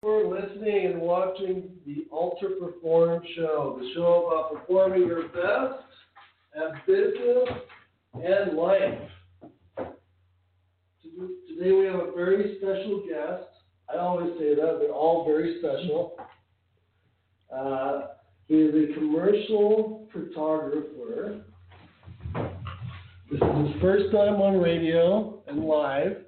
For listening and watching the Ultra Perform show, the show about performing your best at business and life. Today we have a very special guest. I always say that they're all very special. Uh, he is a commercial photographer. This is his first time on radio and live.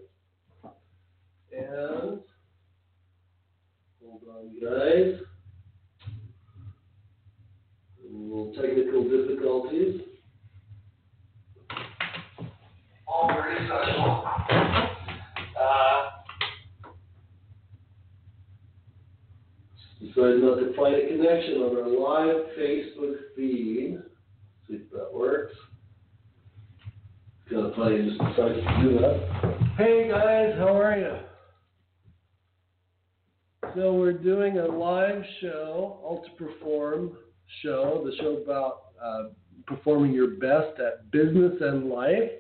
Connection on our live Facebook feed. See if that works. Kind of funny, just decided to do that. Hey guys, how are you? So we're doing a live show, Ultra Perform show, the show about uh, performing your best at business and life.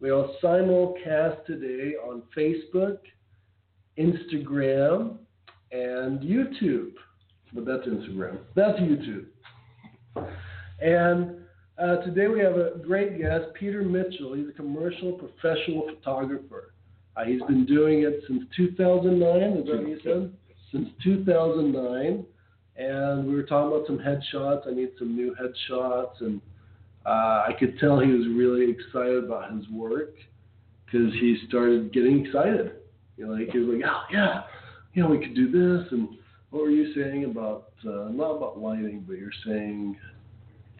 We will simulcast today on Facebook, Instagram, and YouTube. But that's Instagram. That's YouTube. And uh, today we have a great guest, Peter Mitchell. He's a commercial professional photographer. Uh, he's been doing it since 2009, is that what you said? Since 2009. And we were talking about some headshots. I need some new headshots. And uh, I could tell he was really excited about his work because he started getting excited. You know, like he was like, oh, yeah, you know, we could do this. And what were you saying about, uh, not about lighting, but you're saying,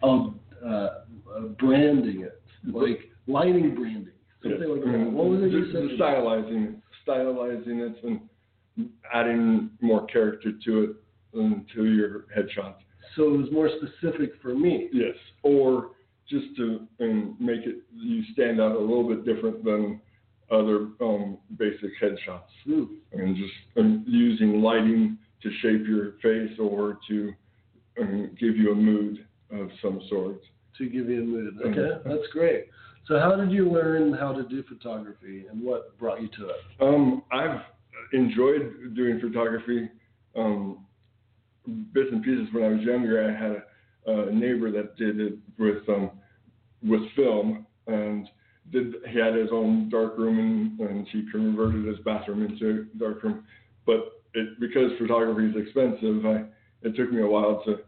oh, uh, uh, branding it, like lighting branding, something Yes. like that. Mm, What was it you said? Stylizing, stylizing it and adding more character to it um, to your headshots. So it was more specific for me. Yes, or just to um, make it you stand out a little bit different than other um, basic headshots, Ooh. and just um, using lighting to shape your face or to um, give you a mood of some sort. to give you a mood. Okay, that's great. So how did you learn how to do photography, and what brought you to it? Um, I've enjoyed doing photography. Um, bits and pieces when I was younger. I had a, a neighbor that did it with um, with film, and did he had his own dark room, and, and he converted his bathroom into a dark room. But it, because photography is expensive, I, it took me a while to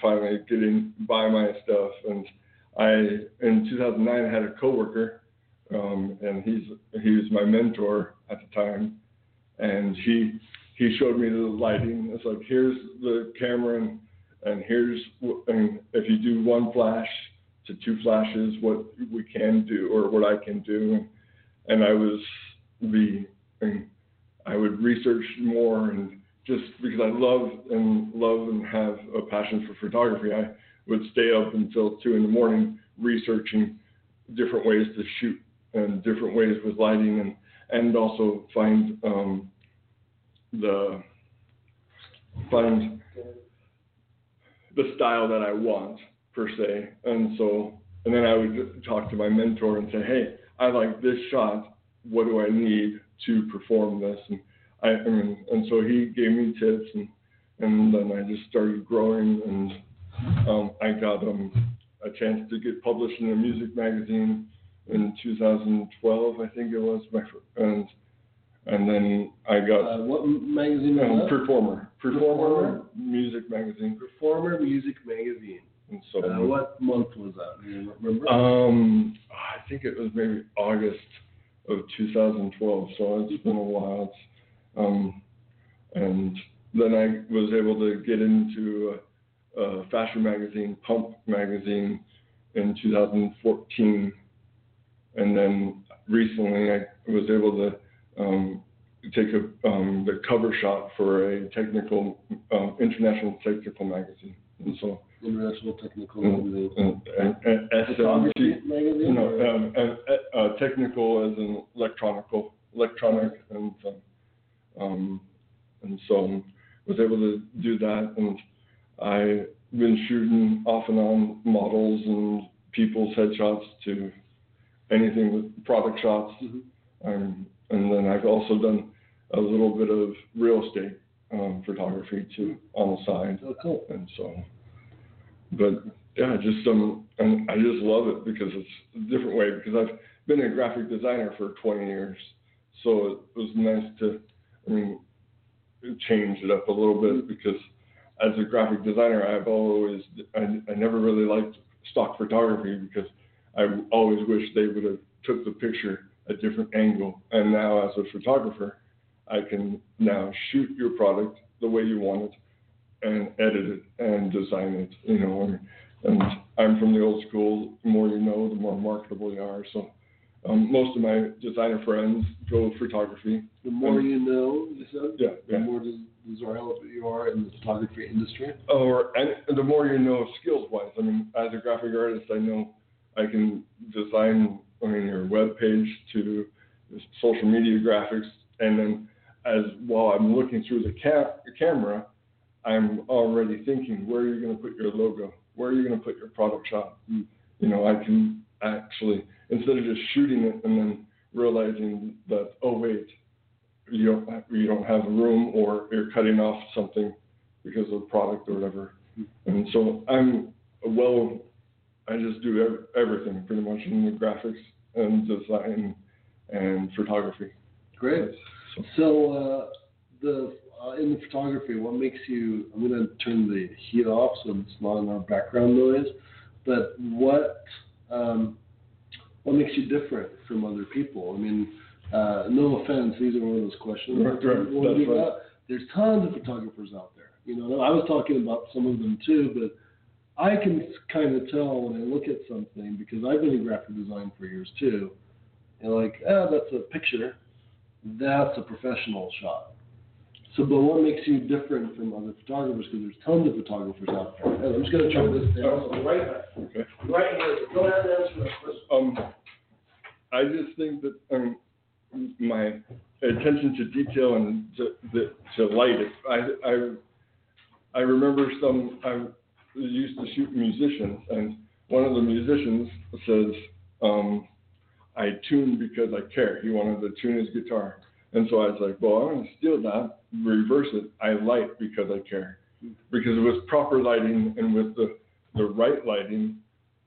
finally get in buy my stuff. And I in 2009 I had a coworker, um, and he's he was my mentor at the time, and he he showed me the lighting. It's like here's the camera and and here's and if you do one flash to two flashes, what we can do or what I can do, and, and I was the and I would research more and just because I love and love and have a passion for photography, I would stay up until two in the morning researching different ways to shoot and different ways with lighting and and also find um, the find the style that I want per se. And so and then I would talk to my mentor and say, hey, I like this shot. What do I need to perform this? And I, I mean, and so he gave me tips and and then I just started growing and um, I got um, a chance to get published in a music magazine in 2012, I think it was. My and and then I got Uh, what magazine um, that? Performer, Performer Performer? Music Magazine. Performer Music Magazine. And so Uh, what month was that? Do you remember? um, I think it was maybe August of 2012, so it's been a while. It's, um, and then I was able to get into a, a fashion magazine, Pump magazine, in 2014, and then recently I was able to um, take a um, the cover shot for a technical um, international technical magazine, and so International Technical Mm. Magazine. and, and, and Photography magazine? no, or- um, and uh, technical as in electronical, electronic, and um, um, and so was able to do that, and I've been shooting off and on models and people's headshots to anything with product shots, Mhm. um, and then I've also done a little bit of real estate um, photography too on the side Oh, cool. and so but yeah just um and i just love it because it's a different way because i've been a graphic designer for 20 years so it was nice to i mean change it up a little bit because as a graphic designer i've always i, I never really liked stock photography because i always wish they would have took the picture a different angle. And now as a photographer i can now shoot your product the way you want it and edit it and design it, you know. And, and I'm from the old school. The more you know, the more marketable you are. So um, most of my designer friends go with photography. The more you know, you said? Yeah, The yeah. more desirable you are in the photography industry. Or and the more you know skills wise. I mean, as a graphic artist, I know I can design. I mean, your web page to social media graphics, and then as while I'm looking through the ca- camera, I'm already thinking where are you going to put your logo, where are you going to put your product shot. You know, I can actually instead of just shooting it and then realizing that oh wait, you don't have, you don't have room or you're cutting off something because of the product or whatever. And so I'm well, I just do everything pretty much in the graphics and design and photography. Great. So, uh, the uh, in the photography, what makes you? I'm going to turn the heat off so it's not in our background noise. But what um, what makes you different from other people? I mean, uh, no offense, these are one of those questions. Right, right, right. There's tons of photographers out there. You know, I was talking about some of them too, but I can kind of tell when I look at something because I've been in graphic design for years too. And like, ah, that's a picture. That's a professional shot. So, but what makes you different from other photographers? Because there's tons of photographers out there. And I'm just going to turn this down. Right. Okay. Right here. Go ahead and answer that question. Um, I just think that um, my attention to detail and to, the, to light. I, I I remember some. I used to shoot musicians, and one of the musicians says, um, "I tune because I care." He wanted to tune his guitar, and so I was like, "Well, I'm going to steal that, reverse it. I light because I care." Because with proper lighting and with the the right lighting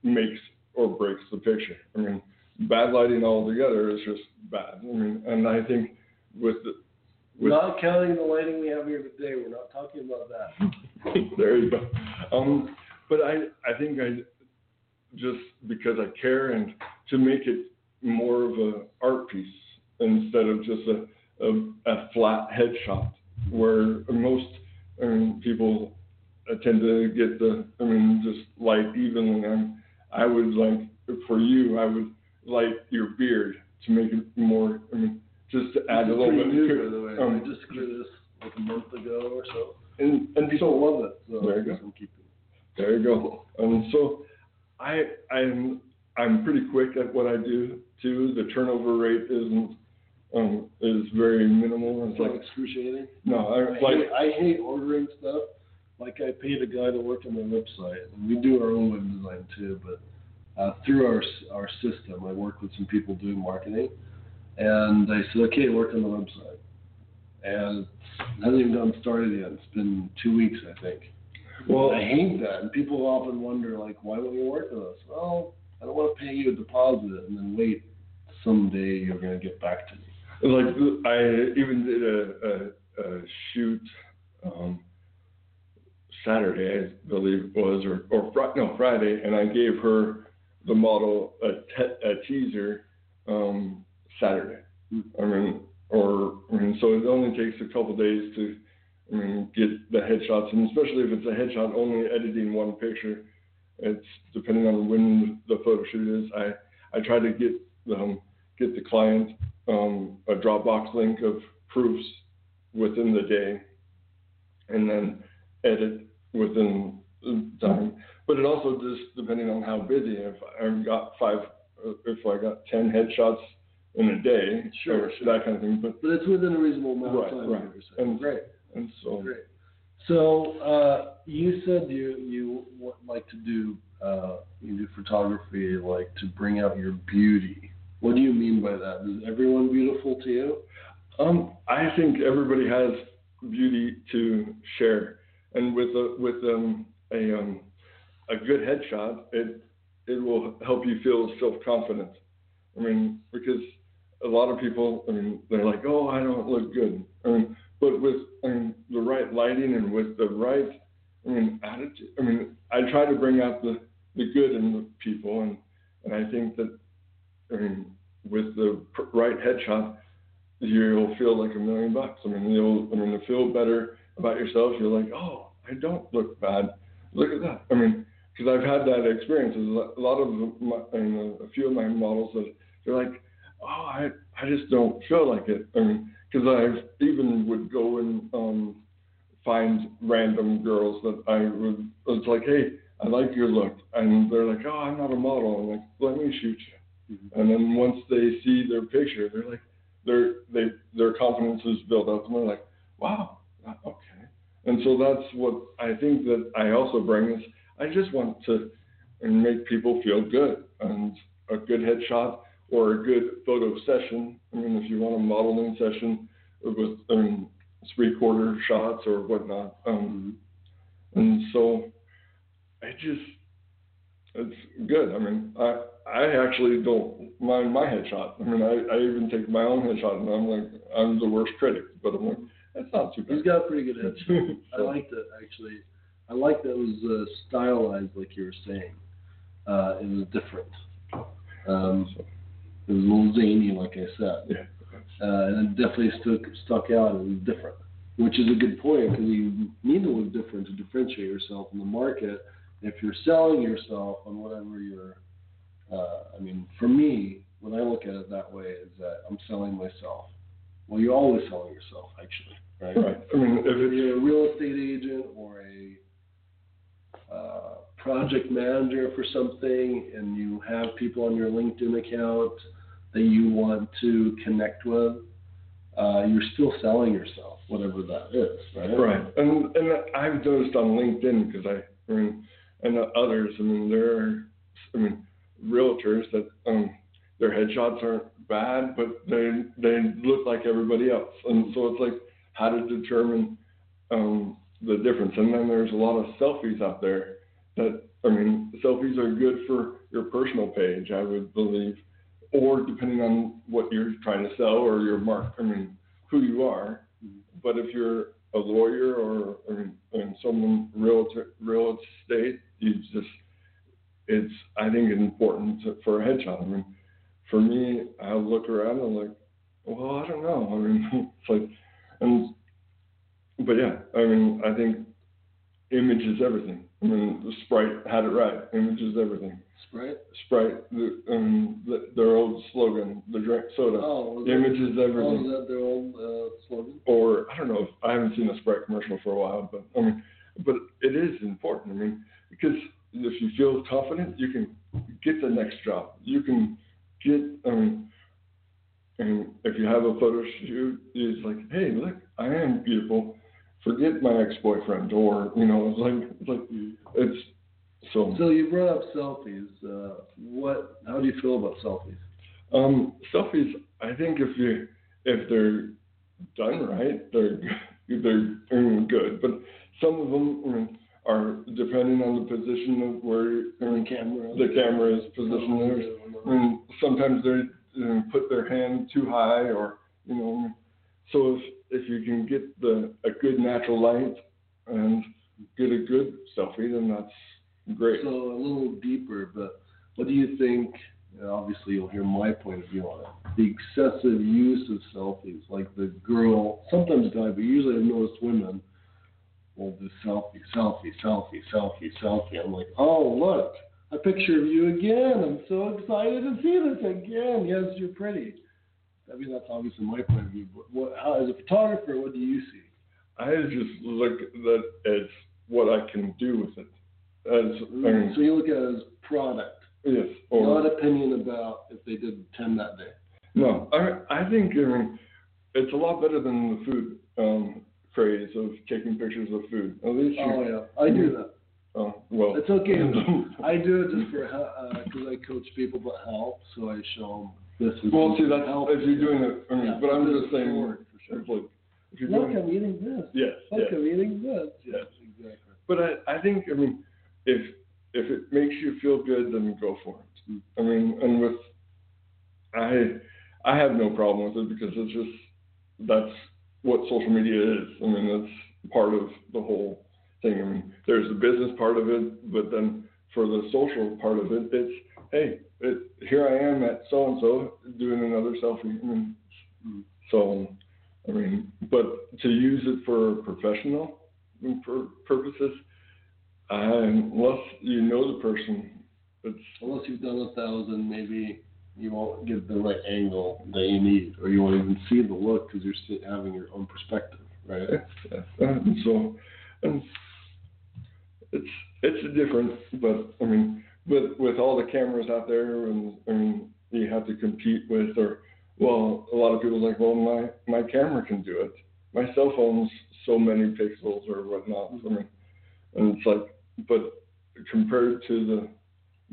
makes or breaks the picture. I mean, bad lighting altogether is just bad. I mean, and I think with the with not counting the lighting we have here today, we're not talking about that. there you go. Um, but I I think I just because I care and to make it more of a art piece instead of just a a, a flat headshot where most mean, people tend to get the I mean just light evenly. And I would like for you I would light your beard to make it more. I mean just to add a little bit. new, by the way. um, I just grew this like a month ago or so. and and People love it. So There you go. There you go. And so I I'm I'm pretty quick at what I do too. The turnover rate isn't um is very minimal. It's like like excruciating. no, I I hate, I hate ordering stuff. Like I paid a guy to work on my website, and we do our own web design too. But uh, through our our system, I work with some people doing marketing, and I said, okay, work on the website, and it hasn't even gotten started yet. It's been two weeks, I think. well I hate that, and people often wonder like, why won't you work with us? Well, I don't want to pay you a deposit and then wait. Someday you're going to get back to me. Like I even did a, a, a shoot um Saturday, I believe it was, or, or Fri- no Friday, and I gave her the model a, te- a teaser um, Saturday. I mean, or I mean, so it only takes a couple days to I mean, get the headshots, and especially if it's a headshot only editing one picture, it's depending on when the photo shoot is. I I try to get um, get the client um, a Dropbox link of proofs within the day, and then edit within time. But it also just depending on how busy. If I've got five, if I got ten headshots in a day, Sure, sure. that kind of thing. But But it's within a reasonable amount Right, of time. right. And- Great. and so Great. So uh, you said you you would like to do uh, you do photography like to bring out your beauty. What do you mean by that? Is everyone beautiful to you? Um, I think everybody has beauty to share, and with a with um, a um, a good headshot, it it will help you feel self confident. I mean, because a lot of people, I mean, they're like, oh, I don't look good. I mean, but with I mean, the right lighting and with the right, I mean, attitude. I mean, I try to bring out the the good in the people, and and I think that, I mean, with the right headshot, you'll feel like a million bucks. I mean, you'll, I mean, to feel better about yourself, you're like, oh, I don't look bad. Look at that. I mean, because I've had that experience. A lot of my, and a few of my models that they're like, oh, I, I just don't feel like it. I mean, because I even would go and um, find random girls that I would. It's like, hey, I like your look, and they're like, oh, I'm not a model. I'm like, let me shoot you. And then once they see their picture, they're like, their they their confidence is built up, and they're like, wow, okay. And so that's what I think that I also bring is I just want to and make people feel good and a good headshot or a good photo session. I mean, if you want a modeling session with um, three quarter shots or whatnot. Um, and so I just, it's good. I mean, I, I actually don't mind my headshot. I mean, I, I even take my own headshot and I'm like, I'm the worst critic, but I'm like, that's not too bad. He's got a pretty good headshot. I liked it actually. I like that it was uh, stylized, like you were saying. Uh, it was different. Um, it was a little zany, like I said. Yeah. uh, and it definitely stuck stuck out. It was different, which is a good point because you need to look different to differentiate yourself in the market. If you're selling yourself on whatever you're, uh, I mean, for me, when I look at it that way, is that I'm selling myself. Well, you're always selling yourself, actually, right? Right. I mean, if you're a real estate agent or a uh, project manager for something and you have people on your LinkedIn account that you want to connect with, uh, you're still selling yourself, whatever that is, right? Right, and and I've noticed on LinkedIn because I, I mean, and others. I mean, there are, I mean, realtors that um, their headshots aren't bad, but they they look like everybody else, and so it's like how to determine um, the difference. And then there's a lot of selfies out there that I mean, selfies are good for your personal page, I would believe, or depending on what you're trying to sell or your mark. I mean, who you are. But if you're a lawyer or, or, or someone real real estate, you just it's I think it's important to, for a hedgehog. I mean, for me, I look around and like, well, I don't know. I mean, it's like, and but yeah, I mean, I think image is everything. I mean, the Sprite had it right. Image is everything. Sprite? Sprite, the, um, the, their old slogan, the drink soda. Oh, image is that, oh, everything that their old uh, slogan? or I don't know. If, I haven't seen a Sprite commercial for a while, but I mean, but it is important. I mean, because if you feel confident, you can get the next job. You can get. I mean, and if you have a photo shoot, it's like, hey, look, I am beautiful. Forget my ex-boyfriend, or you know, it's like, it's like, it's so. So you brought up selfies. Uh, what? How do you feel about selfies? Um, selfies. I think if you if they're done right, they're they're good. But some of them are depending on the position of where The camera. the camera is positioned. And sometimes they put their hand too high, or you know. So if if you can get the a good natural light and get a good selfie, then that's great. So a little deeper, but what do you think? Obviously, you'll hear my point of view on it. The excessive use of selfies, like the girl, sometimes guy, but usually I've noticed women will do selfie, selfie, selfie, selfie, selfie. I'm like, oh look, a picture of you again. I'm so excited to see this again. Yes, you're pretty. I mean, that's obviously my point of view. But what, how, as a photographer, what do you see? I just look at as what I can do with it. As mean, So you look at it as product, yes, not opinion about if they did ten that day. no. I I think I mean it's a lot better than the food um, craze of taking pictures of food. At least you, Oh yeah, I do that. oh, well, It's okay. I do it just for because I coach people about health, so I show them this is. well, see that's health. if you're doing it. I mean, Yeah, but I'm just saying. forward, for sure. like, if you're Look, doing, I'm eating this. yes, Look, yes. I'm eating this. Yes. exactly. But I, I think I mean if if it makes you feel good, then go for it. Mm. I mean, and with I I have no problem with it because it's just that's what social media is. I mean, that's part of the whole thing. I mean, there's the business part of it, but then for the social part of it, it's hey, it, here I am at so and so doing another selfie. I mean, Mm. so I mean, but to use it for professional purposes, unless you know the person, it's Unless you've done a thousand, maybe you won't get the right angle that you need, or you won't even see the look because you're having your own perspective, right? and so and it's it's different, but I mean, with with all the cameras out there, and I mean, you have to compete with or well, a lot of people are like, well, my my camera can do it. My cell phone's so many pixels or whatnot. I mean, and it's like, but compared to the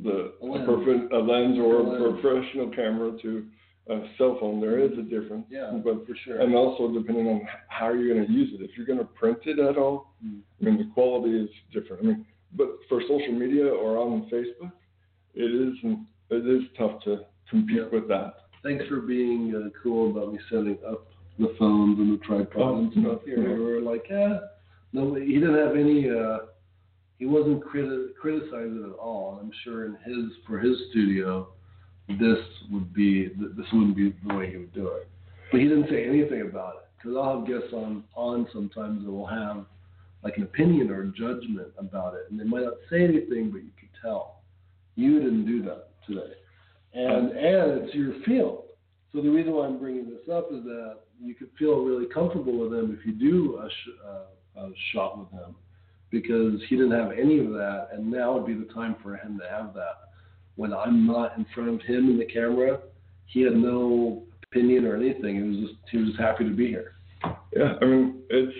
the A lens. perfect a lens or A a lens. professional camera to a cell phone, there is a difference. Yeah, but for sure. and also depending on how you're going to use it. If you're going to print it at all, Mm. I mean the quality is different. I mean, but for social media or on Facebook, it is it is tough to compete Yeah. with that. Thanks for being uh, cool about me setting up the phones and the tripod Oh, and stuff here. We were like, yeah, no, he didn't have any. Uh, he wasn't criti- at all. I'm sure in his for his studio, this would be this wouldn't be the way he would do it. But he didn't say anything about it because I'll have guests on on sometimes that will have like an opinion or a judgment about it, and they might not say anything, but you could tell. You didn't do that today, and and it's your field. So the reason why I'm bringing this up is that you could feel really comfortable with them if you do a, sh- uh, a shot with him, because he didn't have any of that, and now would be the time for him to have that. When I'm not in front of him in the camera, he had no opinion or anything. He was just he was just happy to be here. Yeah, I mean it's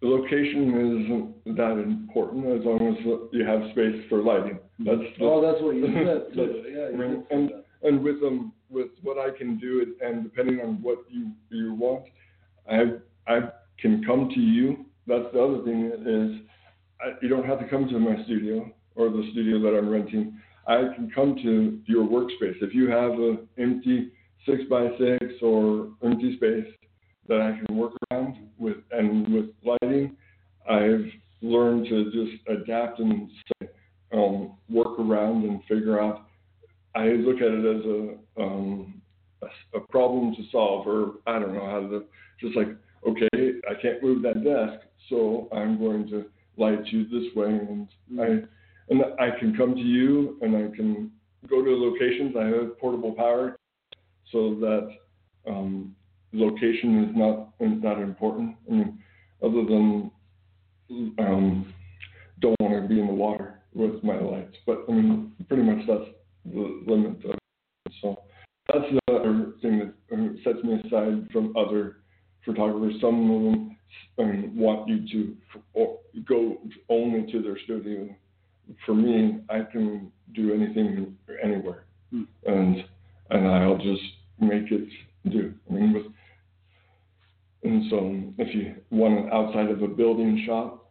the location isn't that important as long as you have space for lighting. That's the, Oh, that's what you said too. Yeah, you and and with um with what I can do it and depending on what you you want, I I can come to you. That's the other thing is I, you don't have to come to my studio or the studio that I'm renting. I can come to your workspace if you have an empty six by six or empty space that I can work around with and with lighting. I've learned to just adapt and um, work around and figure out I look at it as a, um, a, a problem to solve, or I don't know how to, just like, okay, I can't move that desk, so I'm going to light you this way, and I, and I can come to you, and I can go to locations. I have portable power, so that um, location is not is not important. I mean, other than um, don't want to be in the water with my lights, but I mean, pretty much that's the limit of it. So that's the other thing that um, sets me aside from other photographers. Some of them Mean, want you to f- or go only to their studio. For me, I can do anything anywhere, Hmm. and and I'll just make it do. I mean, with and so if you want it outside of a building shot,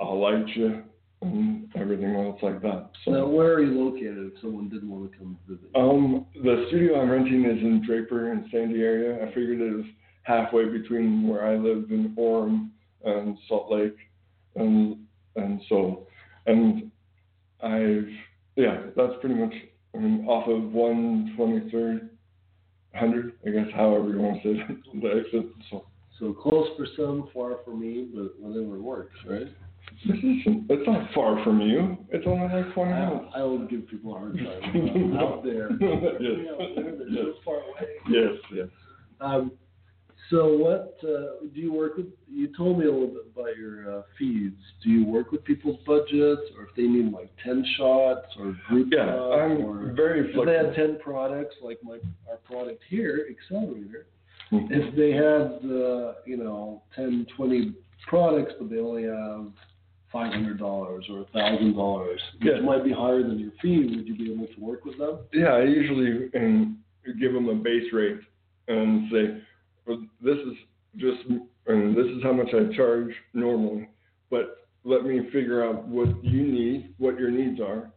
I'll light you and everything else like that. So. Now, where are you located if someone didn't want to come visit? you? Um, the studio I'm renting is in Draper and Sandy area. I figured it was halfway between where I live in Orem and Salt Lake, and and so and I've yeah, that's pretty much I mean off of 123rd hundred, I guess however you want to say it, the exit. So So close for some, far for me, but whatever works, right? this isn't it's not far from you. It's only like 20 minutes. I, I will give people a hard time. I'm out there. Yes. Out there, they're so Yes. far away. Yes, yes. Um, so what uh, do you work with? You told me a little bit about your uh, feeds. Do you work with people's budgets, or if they need like ten shots or group Yeah, I'm or very if they had ten products like my our product here, Accelerator. Mhm. If they had uh, you know 10, 20 products, but they only have five hundred dollars or a thousand dollars, which Yeah. might be higher than your fee, would you be able to work with them? Yeah, I usually um, give them a base rate and say, this is just, and this is how much I charge normally, but let me figure out what you need, what your needs are,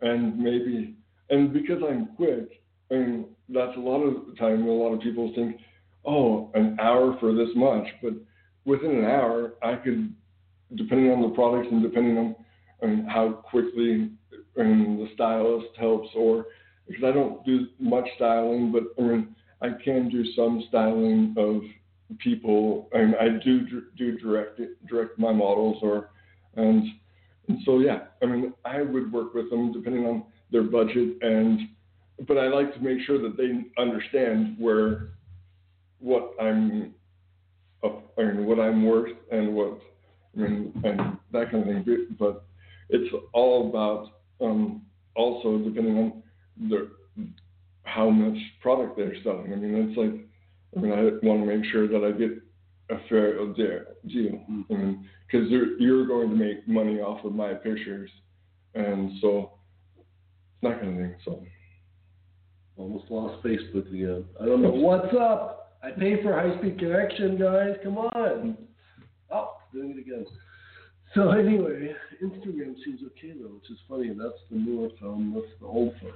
and maybe, and because I'm quick, and that's a lot of the time, a lot of people think, oh, an hour for this much, but within an hour, I could, depending on the products and depending on, on how quickly and the stylist helps, or because I don't do much styling, but I mean, I can do some styling of people, and I do do direct direct my models, or and and so yeah, I mean, I would work with them depending on their budget, and but I like to make sure that they understand where what I'm, I mean, what I'm worth, and what I mean, and that kind of thing. But it's all about um, also depending on the how much product they're selling. I mean, it's like I mean, I want to make sure that I get a fair deal. deal. Mm-hmm. I mean, because you're you're going to make money off of my pictures, and so it's that kind of thing. So Almost lost Facebook again. I don't know what's up. I pay for high speed connection, guys. Come on. Oh, doing it again. So anyway, Instagram seems okay though, which is funny. That's the newer phone. That's the old phone.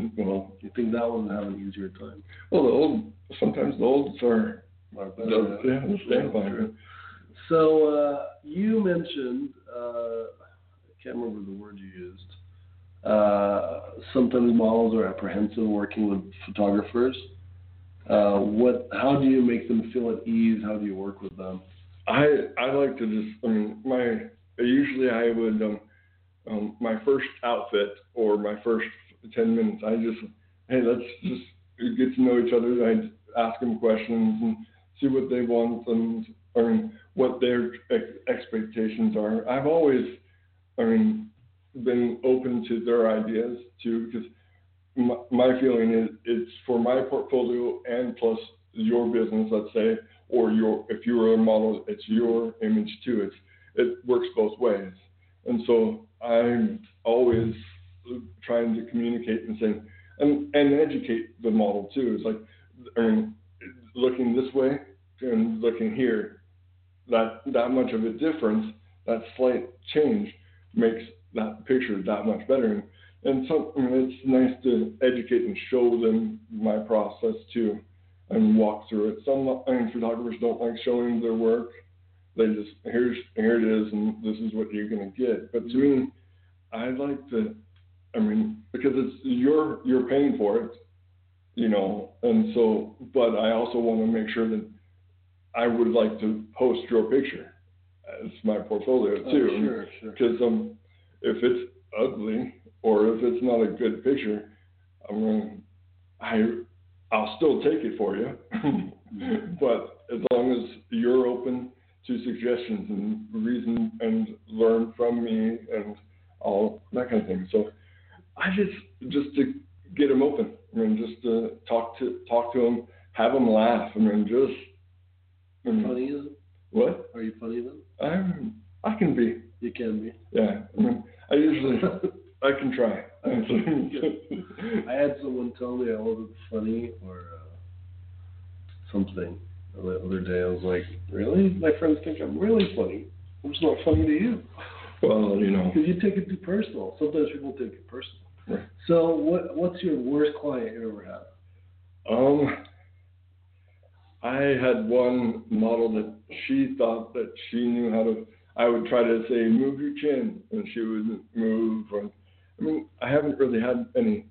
well, You think that one would have an easier time? well, the old sometimes the olds are Or better, the, yeah, the stand by. So uh, you mentioned, uh, I can't remember the word you used. Uh, sometimes models are apprehensive working with photographers. Uh, what? How do you make them feel at ease? How do you work with them? I I like to just I mean my usually I would um, um my first outfit or my first ten minutes. I just hey let's just get to know each other. I ask them questions and see what they want and I mean what their ex- expectations are. I've always I mean been open to their ideas too because my, my feeling is it's for my portfolio and plus your business let's say or your if you're a model, it's your image too. It's it works both ways, and so I'm always trying to communicate and saying and and educate the model too. It's like I mean, looking this way and looking here, that that much of a difference, that slight change makes that picture that much better. And, and so I mean, it's nice to educate and show them my process too and walk through it. Some I mean, photographers don't like showing their work. They just here's here it is, and this is what you're gonna get. But to me, I like to, I mean, because it's you're you're paying for it, you know, and so. But I also want to make sure that I would like to post your picture as my portfolio too. Oh, sure, sure. Because um, if it's ugly or if it's not a good picture, I'm going. I I'll still take it for you, but as long as you're open to suggestions and reason and learn from me and all that kind of thing. So I just just to get them open. I mean, just to talk to talk to them, have them laugh. I mean, just I mean, Funny is what Are you funny then? I'm I can be. You can be. Yeah, I mean, I usually I can try. I had someone tell me I wasn't funny or uh, something the other day. I was like, really? My friends think I'm really funny. I'm just not funny to you. well, you know, Because you take it too personal. Sometimes people take it personal. So what what's your worst client you ever had? Um, I had one model that she thought that she knew how to. I would try to say, "Move your chin," and she wouldn't move. Or, I mean, I haven't really had any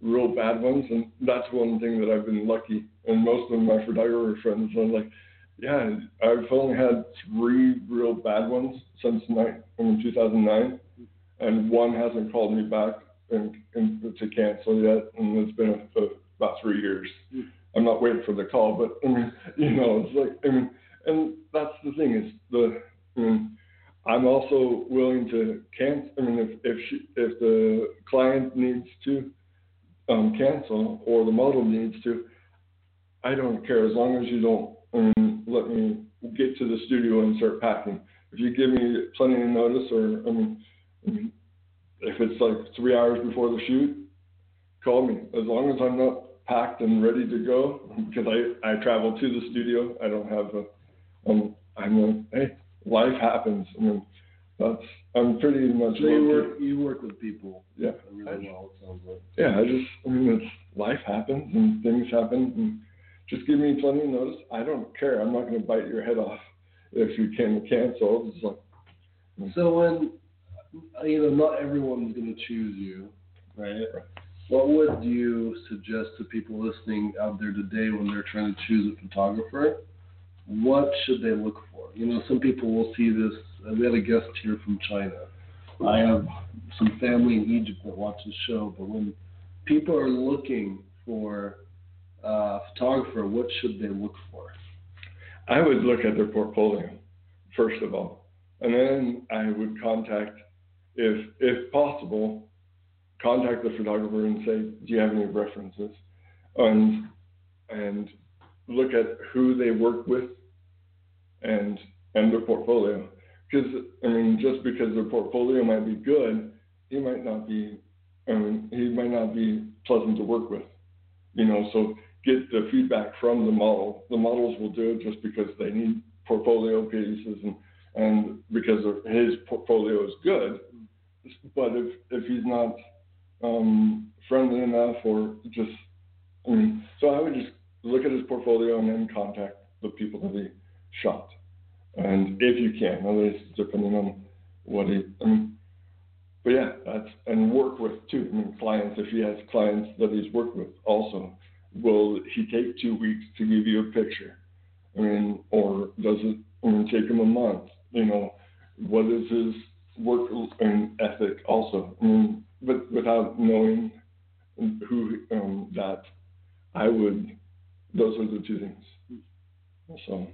real bad ones, and that's one thing that I've been lucky. And most of my photographer friends are like, "Yeah, I've only had three real bad ones since nine, I mean, 2009, and one hasn't called me back and, and to cancel yet, and it's been a, a, about three years." I'm not waiting for the call, but I mean, you know, it's like I mean, and that's the thing is the I mean, I'm also willing to cancel. I mean, if if she, if the client needs to um, cancel or the model needs to, I don't care as long as you don't I mean, let me get to the studio and start packing. If you give me plenty of notice, or I mean, I mean if it's like three hours before the shoot, call me. As long as I'm not packed and ready to go, because I I travel to the studio. I don't have a um I'm a hey life happens. I mean that's I'm pretty much. So you work you work with people Yeah. really well. It sounds like. Yeah, I just, I mean, it's life happens and things happen, and just give me plenty of notice. I don't care. I'm not going to bite your head off if you can cancel. It's like, So when you know not everyone's going to choose you, right? What would you suggest to people listening out there today when they're trying to choose a photographer? What should they look for? You know, some people will see this. uh, We had a guest here from China. I have some family in Egypt that watch the show, but when people are looking for a photographer, what should they look for? I would look at their portfolio first of all, and then I would contact, if if possible, contact the photographer and say, do you have any references, and and look at who they work with, and and their portfolio. Because I mean, just because their portfolio might be good, he might not be. I mean, he might not be pleasant to work with. You know, so get the feedback from the model. The models will do it just because they need portfolio pieces and and because his portfolio is good. But if if he's not um, friendly enough or just, I mean, so I would just look at his portfolio and then contact the people that he shot, and if you can, otherwise depending on what he. I mean, but yeah, that's and work with too. I mean, clients. If he has clients that he's worked with, also, will he take two weeks to give you a picture? I mean, or does it I mean, take him a month? You know, what is his work and ethic also? I mean, but without knowing who um, that, I would. Those are the two things. So.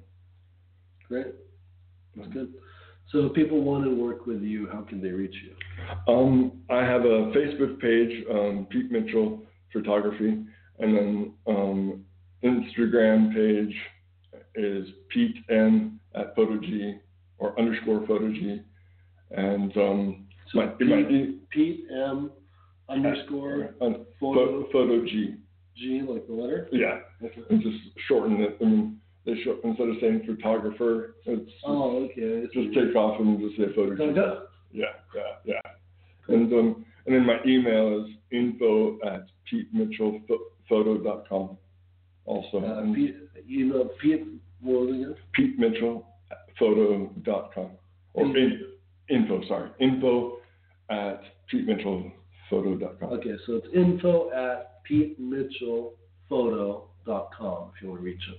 Great. That's good. So if people want to work with you, how can they reach you? Um, I have a Facebook page, um, Pete Mitchell Photography, and then um, Instagram page is Pete N at PhotoG or underscore PhotoG, and um, So my, might be Pete M underscore uh, photo photo, photo G. G like the letter. Yeah, Okay. and just shorten it. I mean, they show, instead of saying photographer, it's Oh, okay. Just take off and just say photo G. Yeah, yeah, yeah. And um, and then my email is info at petemitchellphoto.com. Also, Uh, and Pete, you know, Pete, what was it? Pete Mitchell at photo.com or in, info. Sorry, info at petemitchellphoto.com. Okay, so it's info at petemitchellphoto.com if you want to reach him.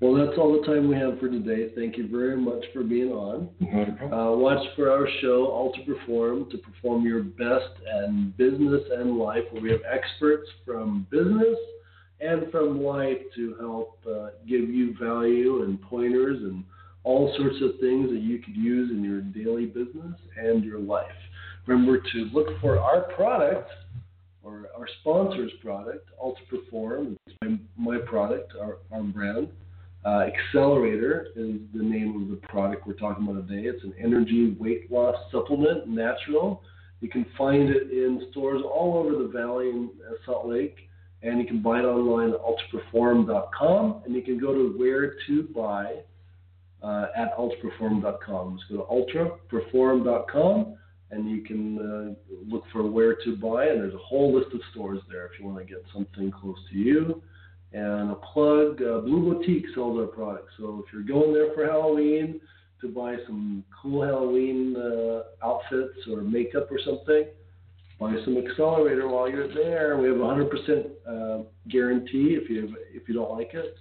Well, that's all the time we have for today. Thank you very much for being on. Not a problem. Uh, watch for our show, Ultra Perform, to perform your best in business and life, where we have experts from business and from life to help uh, give you value and pointers and all sorts of things that you could use in your daily business and your life. Remember to look for our product or our sponsor's product, Ultra Perform. My, my product, our, our brand. Uh, Accelerator is the name of the product we're talking about today. It's an energy weight loss supplement, natural. You can find it in stores all over the valley in uh, Salt Lake, and you can buy it online at ultraperform.com, and you can go to where to buy uh, at ultraperform.com. Just go to ultraperform.com, and you can uh, look for where to buy, and there's a whole list of stores there if you want to get something close to you and a plug. Uh, Blue Boutique sells our products. So if you're going there for Halloween to buy some cool Halloween uh, outfits or makeup or something, buy some Accelerator while you're there. We have 100% uh, guarantee. If you have, if you don't like it,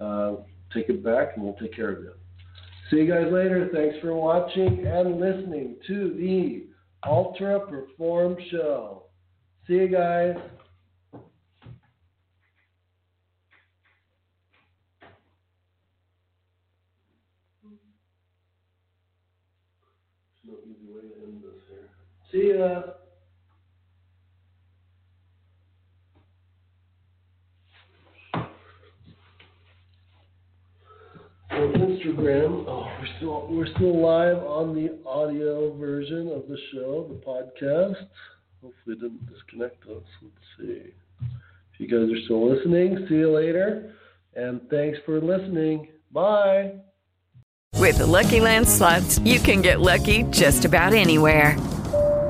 uh, take it back and we'll take care of you. See you guys later. Thanks for watching and listening to the Ultra Perform Show. See you guys. See ya. Instagram, oh, uh, we're still we're still live on the audio version of the show, the podcast. Hopefully, didn't disconnect us. Let's see. If you guys are still listening, see you later, and thanks for listening. Bye. With the Lucky Land slots, you can get lucky just about anywhere.